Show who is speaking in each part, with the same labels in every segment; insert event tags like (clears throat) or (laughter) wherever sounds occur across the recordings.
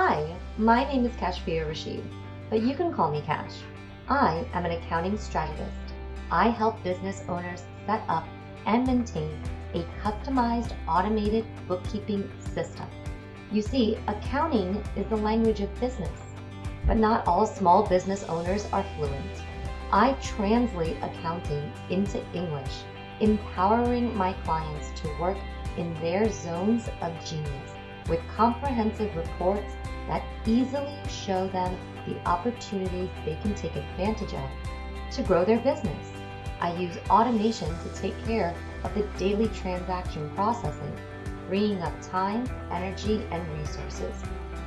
Speaker 1: Hi, my name is Kashfia Rashid, but you can call me Cash. I am an accounting strategist. I help business owners set up and maintain a customized automated bookkeeping system. You see, accounting is the language of business, but not all small business owners are fluent. I translate accounting into English, empowering my clients to work in their zones of genius with comprehensive reports that easily show them the opportunities they can take advantage of to grow their business. I use automation to take care of the daily transaction processing, freeing up time, energy, and resources,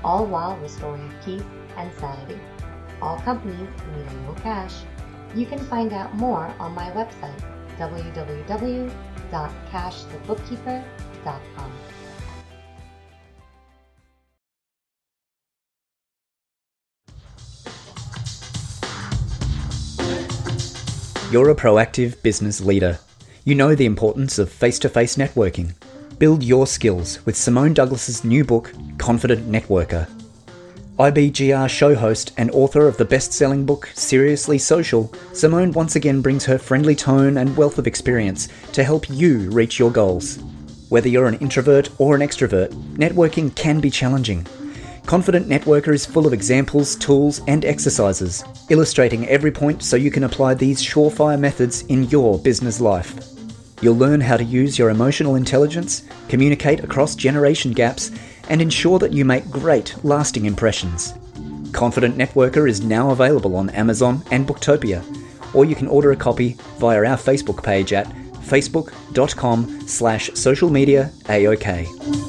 Speaker 1: all while restoring peace and sanity. All companies need a little cash. You can find out more on my website, www.cashthebookkeeper.com.
Speaker 2: You're a proactive business leader. You know the importance of face to face networking. Build your skills with Simone Douglas's new book, Confident Networker. IBGR show host and author of the best selling book, Seriously Social, Simone once again brings her friendly tone and wealth of experience to help you reach your goals. Whether you're an introvert or an extrovert, networking can be challenging. Confident Networker is full of examples, tools, and exercises, illustrating every point so you can apply these surefire methods in your business life. You'll learn how to use your emotional intelligence, communicate across generation gaps, and ensure that you make great, lasting impressions. Confident Networker is now available on Amazon and Booktopia, or you can order a copy via our Facebook page at facebook.com slash social media AOK.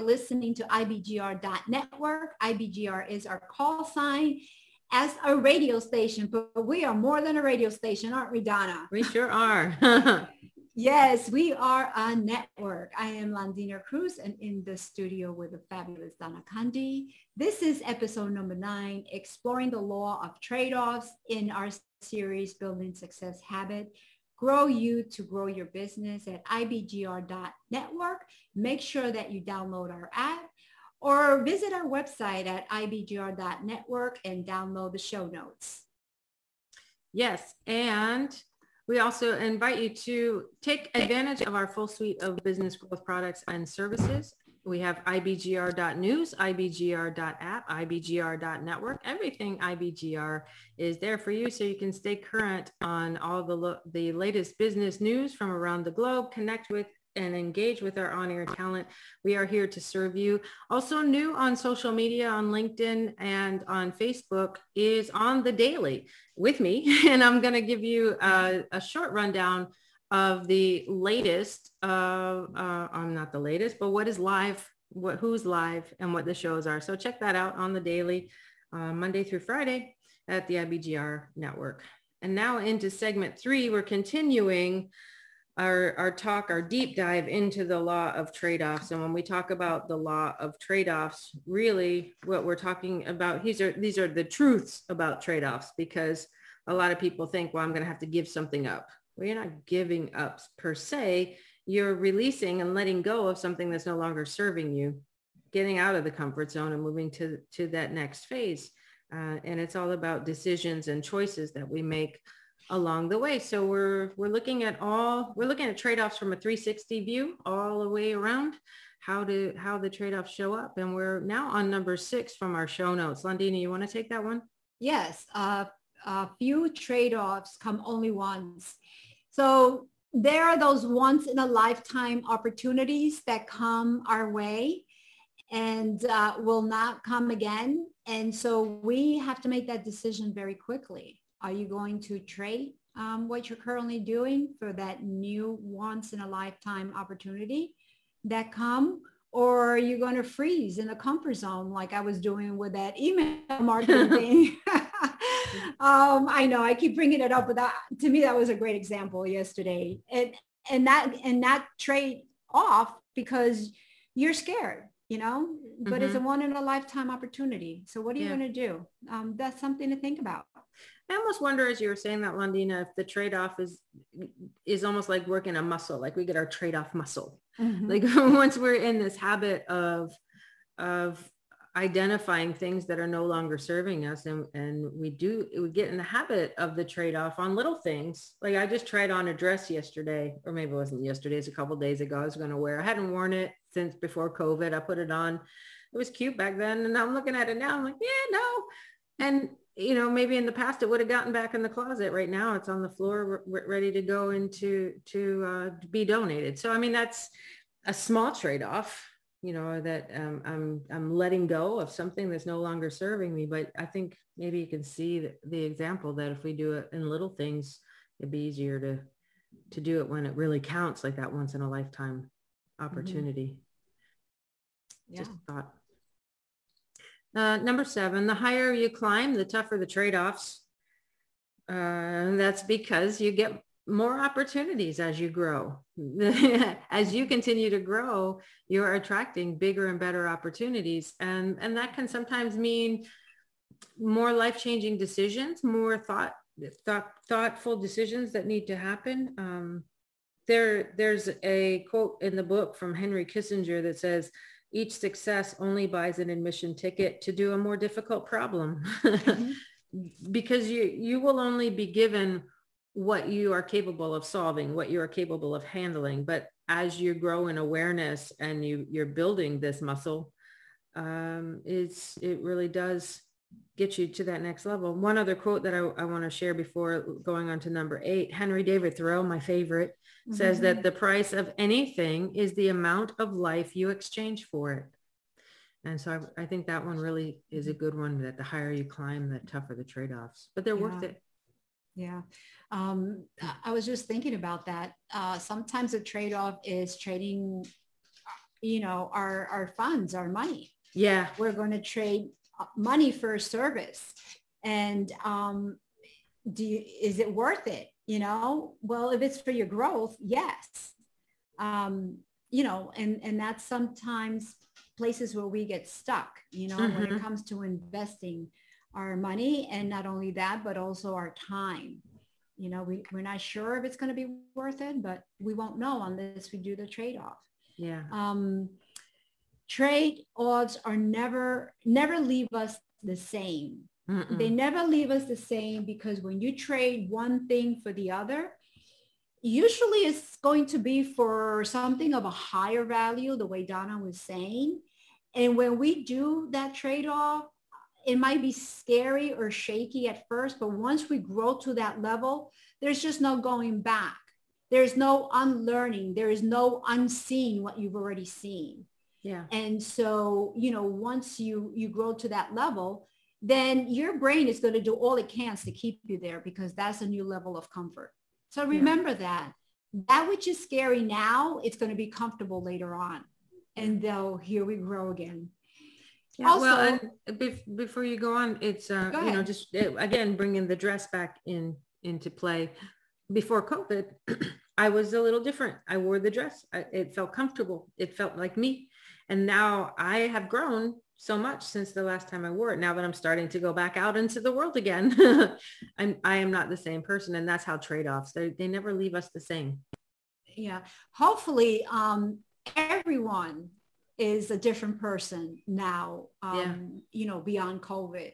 Speaker 3: Listening to IBGR.network. IBGR is our call sign as a radio station, but we are more than a radio station, aren't we, Donna?
Speaker 4: We sure are. (laughs)
Speaker 3: yes, we are a network. I am Londina Cruz and in the studio with the fabulous Donna Kunde. This is episode number nine, exploring the law of trade-offs in our series, Building Success Habit grow you to grow your business at ibgr.network. Make sure that you download our app or visit our website at ibgr.network and download the show notes.
Speaker 4: Yes, and we also invite you to take advantage of our full suite of business growth products and services we have ibgr.news, ibgr.app, ibgr.network. Everything IBGR is there for you so you can stay current on all the, lo- the latest business news from around the globe, connect with and engage with our on-air talent. We are here to serve you. Also new on social media, on LinkedIn and on Facebook is on the daily with me. (laughs) And I'm going to give you a, a short rundown of the latest, uh, uh, I'm not the latest, but what is live, what who's live and what the shows are. So check that out on the daily, uh, Monday through Friday at the IBGR network. And now into segment three, we're continuing our, our talk, our deep dive into the law of trade-offs. And when we talk about the law of trade-offs, really what we're talking about, these are, these are the truths about trade-offs because a lot of people think, well, I'm going to have to give something up well, you're not giving up per se. You're releasing and letting go of something that's no longer serving you, getting out of the comfort zone and moving to, to that next phase. Uh, and it's all about decisions and choices that we make along the way. So we're we're looking at all we're looking at trade-offs from a 360 view all the way around how to how the trade-offs show up. And we're now on number six from our show notes. Londina, you want to take that one?
Speaker 3: Yes. Uh, a few trade-offs come only once. So there are those once in a lifetime opportunities that come our way. and uh, will not come again. And so we have to make that decision very quickly. Are you going to trade um, what you're currently doing for that new once in a lifetime opportunity that come? Or are you going to freeze in the comfort zone like I was doing with that email (laughs) marketing thing? (laughs) um, I know I keep bringing it up, but that to me that was a great example yesterday. And and that and that trade off because you're scared you know but mm-hmm. it's a mm-hmm. one in a lifetime opportunity so what are you yeah. going to do um, that's something to think about
Speaker 4: i almost wonder as you were saying that londina if the trade-off is is almost like working a muscle like we get our trade-off muscle mm-hmm. like (laughs) once we're in this habit of of identifying things that are no longer serving us and and we do we get in the habit of the trade-off on little things. Like i just tried on a dress yesterday or maybe it wasn't yesterday it's a couple days ago i was going to wear i hadn't worn it since before covid i put it on. It was cute back then and i'm looking at it now i'm like yeah no. And you know maybe in the past it would have gotten back in the closet. Right now it's on the floor re- ready to go into to uh, be donated. So i mean that's a small trade-off you know that um, i'm i'm letting go of something that's no longer serving me but i think maybe you can see the, the example that if we do it in little things it'd be easier to to do it when it really counts like that once in a lifetime mm-hmm. opportunity mm-hmm. yeah. just thought uh, number seven the higher you climb the tougher the trade-offs uh, that's because you get more opportunities as you grow. (laughs) as you continue to grow, you're attracting bigger and better opportunities. And, and that can sometimes mean more life-changing decisions, more thought, thought, thoughtful decisions that need to happen. Um, there, there's a quote in the book from Henry Kissinger that says, each success only buys an admission ticket to do a more difficult problem. (laughs) mm-hmm. because you, you will only be given what you are capable of solving, what you are capable of handling. But as you grow in awareness and you, you're building this muscle, um, it's, it really does get you to that next level. One other quote that I, I want to share before going on to number eight, Henry David Thoreau, my favorite, mm-hmm. says that the price of anything is the amount of life you exchange for it. And so I, I think that one really is a good one that the higher you climb, the tougher the trade-offs, but they're yeah. worth it.
Speaker 3: Yeah. Um, I was just thinking about that. Uh, sometimes the trade-off is trading, you know, our, our funds, our money.
Speaker 4: Yeah.
Speaker 3: We're going to trade uh, money for a service. And um, do you, is it worth it? You know, well, if it's for your growth, yes. Um, you know, and, and that's sometimes places where we get stuck, you know, mm-hmm. when it mm-hmm. comes to investing our money and not only that, but also our time. You know, we, we're not sure if it's going to be worth it, but we won't know unless we do the trade-off.
Speaker 4: Yeah.
Speaker 3: Um, trade-offs are never, never leave us the same. Mm-mm. They never leave us the same because when you trade one thing for the other, usually it's going to be for something of a higher value, the way Donna was saying. And when we do that trade-off, it might be scary or shaky at first, but once we grow to that level, there's just no going back. There's no unlearning. There is no unseeing what you've already seen.
Speaker 4: Yeah.
Speaker 3: And so, you know, once you you grow to that level, then your brain is going to do all it can to keep you there because that's a new level of comfort. So remember yeah. that. That which is scary now, it's going to be comfortable later on. And though here we grow again.
Speaker 4: Yeah, also, well, and before you go on, it's uh, you know just uh, again bringing the dress back in into play. Before COVID, (clears throat) I was a little different. I wore the dress. I, it felt comfortable. It felt like me. And now I have grown so much since the last time I wore it. Now that I'm starting to go back out into the world again, (laughs) I'm I am not the same person, and that's how trade-offs. They they never leave us the same.
Speaker 3: Yeah. Hopefully, um, everyone is a different person now, um, yeah. you know, beyond COVID.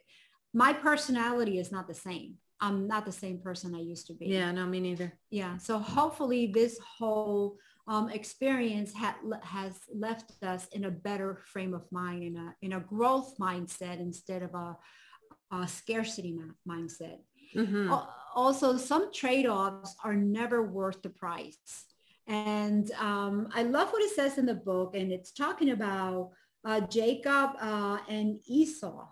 Speaker 3: My personality is not the same. I'm not the same person I used to be.
Speaker 4: Yeah, no, me neither.
Speaker 3: Yeah. So hopefully this whole um, experience ha- has left us in a better frame of mind, in a, in a growth mindset instead of a, a scarcity ma- mindset. Mm-hmm. Also, some trade-offs are never worth the price. And um, I love what it says in the book, and it's talking about uh, Jacob uh, and Esau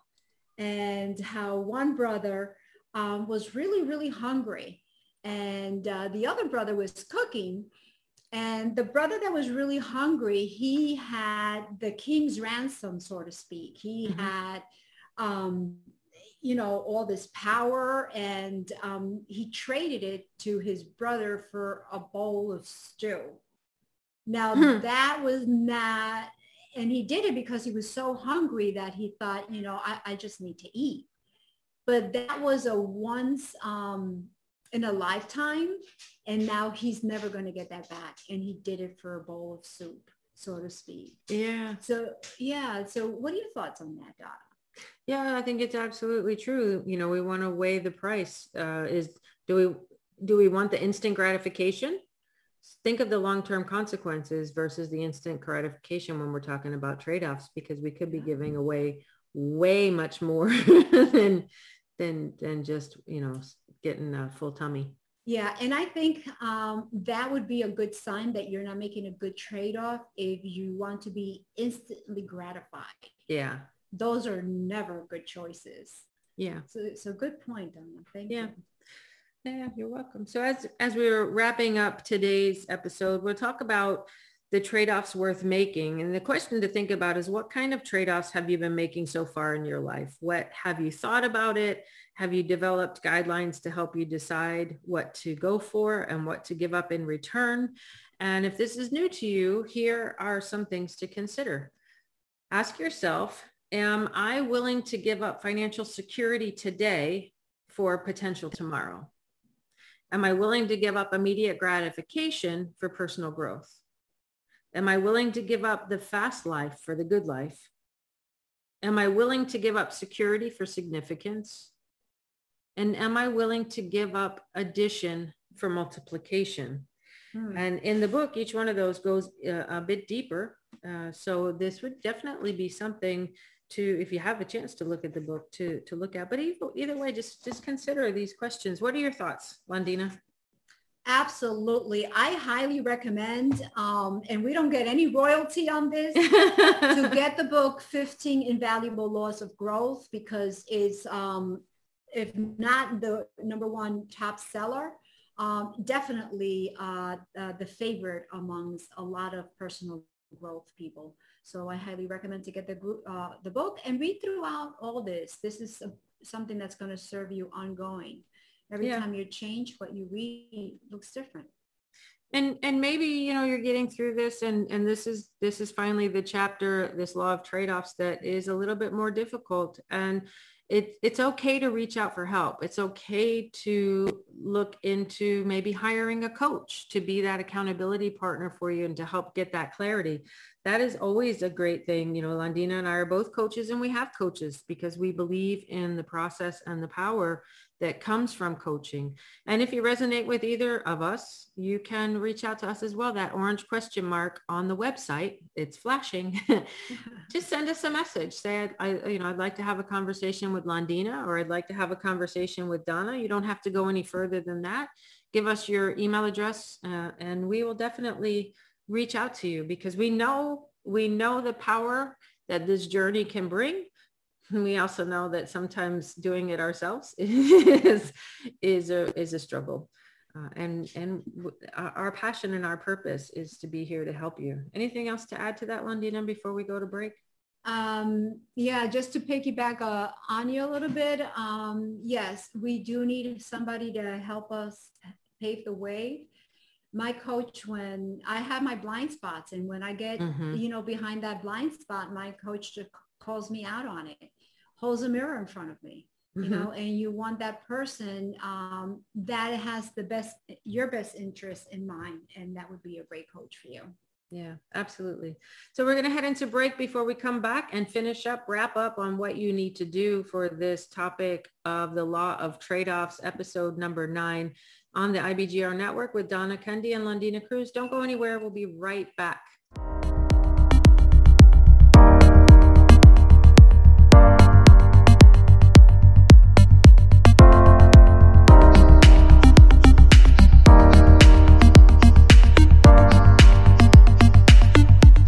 Speaker 3: and how one brother um, was really, really hungry and uh, the other brother was cooking. And the brother that was really hungry, he had the king's ransom, so to speak. He mm-hmm. had, um, you know, all this power and um, he traded it to his brother for a bowl of stew. Now hmm. that was not, and he did it because he was so hungry that he thought, you know, I, I just need to eat. But that was a once um, in a lifetime, and now he's never going to get that back. And he did it for a bowl of soup, so to speak.
Speaker 4: Yeah.
Speaker 3: So yeah. So what are your thoughts on that, Donna?
Speaker 4: Yeah, I think it's absolutely true. You know, we want to weigh the price. Uh, is do we do we want the instant gratification think of the long-term consequences versus the instant gratification when we're talking about trade-offs because we could be giving away way much more (laughs) than than than just you know getting a full tummy
Speaker 3: yeah and i think um, that would be a good sign that you're not making a good trade-off if you want to be instantly gratified
Speaker 4: yeah
Speaker 3: those are never good choices
Speaker 4: yeah
Speaker 3: so so good point Donna. thank
Speaker 4: yeah.
Speaker 3: you
Speaker 4: yeah, you're welcome. So as as we're wrapping up today's episode, we'll talk about the trade-offs worth making. And the question to think about is what kind of trade-offs have you been making so far in your life? What have you thought about it? Have you developed guidelines to help you decide what to go for and what to give up in return? And if this is new to you, here are some things to consider. Ask yourself, am I willing to give up financial security today for potential tomorrow? Am I willing to give up immediate gratification for personal growth? Am I willing to give up the fast life for the good life? Am I willing to give up security for significance? And am I willing to give up addition for multiplication? Hmm. And in the book, each one of those goes uh, a bit deeper. Uh, so this would definitely be something to, if you have a chance to look at the book, to, to look at. But either, either way, just, just consider these questions. What are your thoughts, Londina?
Speaker 3: Absolutely. I highly recommend, um, and we don't get any royalty on this, to (laughs) get the book 15 Invaluable Laws of Growth because it's, um, if not the number one top seller, um, definitely uh, uh, the favorite amongst a lot of personal growth people. So I highly recommend to get the group, uh, the book and read throughout all this. This is a, something that's going to serve you ongoing. Every yeah. time you change, what you read looks different.
Speaker 4: And and maybe you know you're getting through this, and and this is this is finally the chapter, this law of trade-offs that is a little bit more difficult. And it, it's okay to reach out for help. It's okay to look into maybe hiring a coach to be that accountability partner for you and to help get that clarity that is always a great thing. You know, Londina and I are both coaches and we have coaches because we believe in the process and the power that comes from coaching. And if you resonate with either of us, you can reach out to us as well. That orange question mark on the website, it's flashing. (laughs) (laughs) Just send us a message. Say, I, you know, I'd like to have a conversation with Londina or I'd like to have a conversation with Donna. You don't have to go any further than that. Give us your email address uh, and we will definitely reach out to you because we know we know the power that this journey can bring. We also know that sometimes doing it ourselves (laughs) is is a is a struggle. Uh, and and our passion and our purpose is to be here to help you. Anything else to add to that, Londina, before we go to break?
Speaker 3: Um, yeah, just to piggyback uh, on you a little bit. Um, yes, we do need somebody to help us pave the way my coach when I have my blind spots and when I get, mm-hmm. you know, behind that blind spot, my coach just calls me out on it, holds a mirror in front of me, mm-hmm. you know, and you want that person um, that has the best, your best interest in mind. And that would be a great coach for you.
Speaker 4: Yeah, absolutely. So we're going to head into break before we come back and finish up, wrap up on what you need to do for this topic of the law of trade-offs, episode number nine on the IBGR network with Donna Kunde and Londina Cruz. Don't go anywhere. We'll be right back.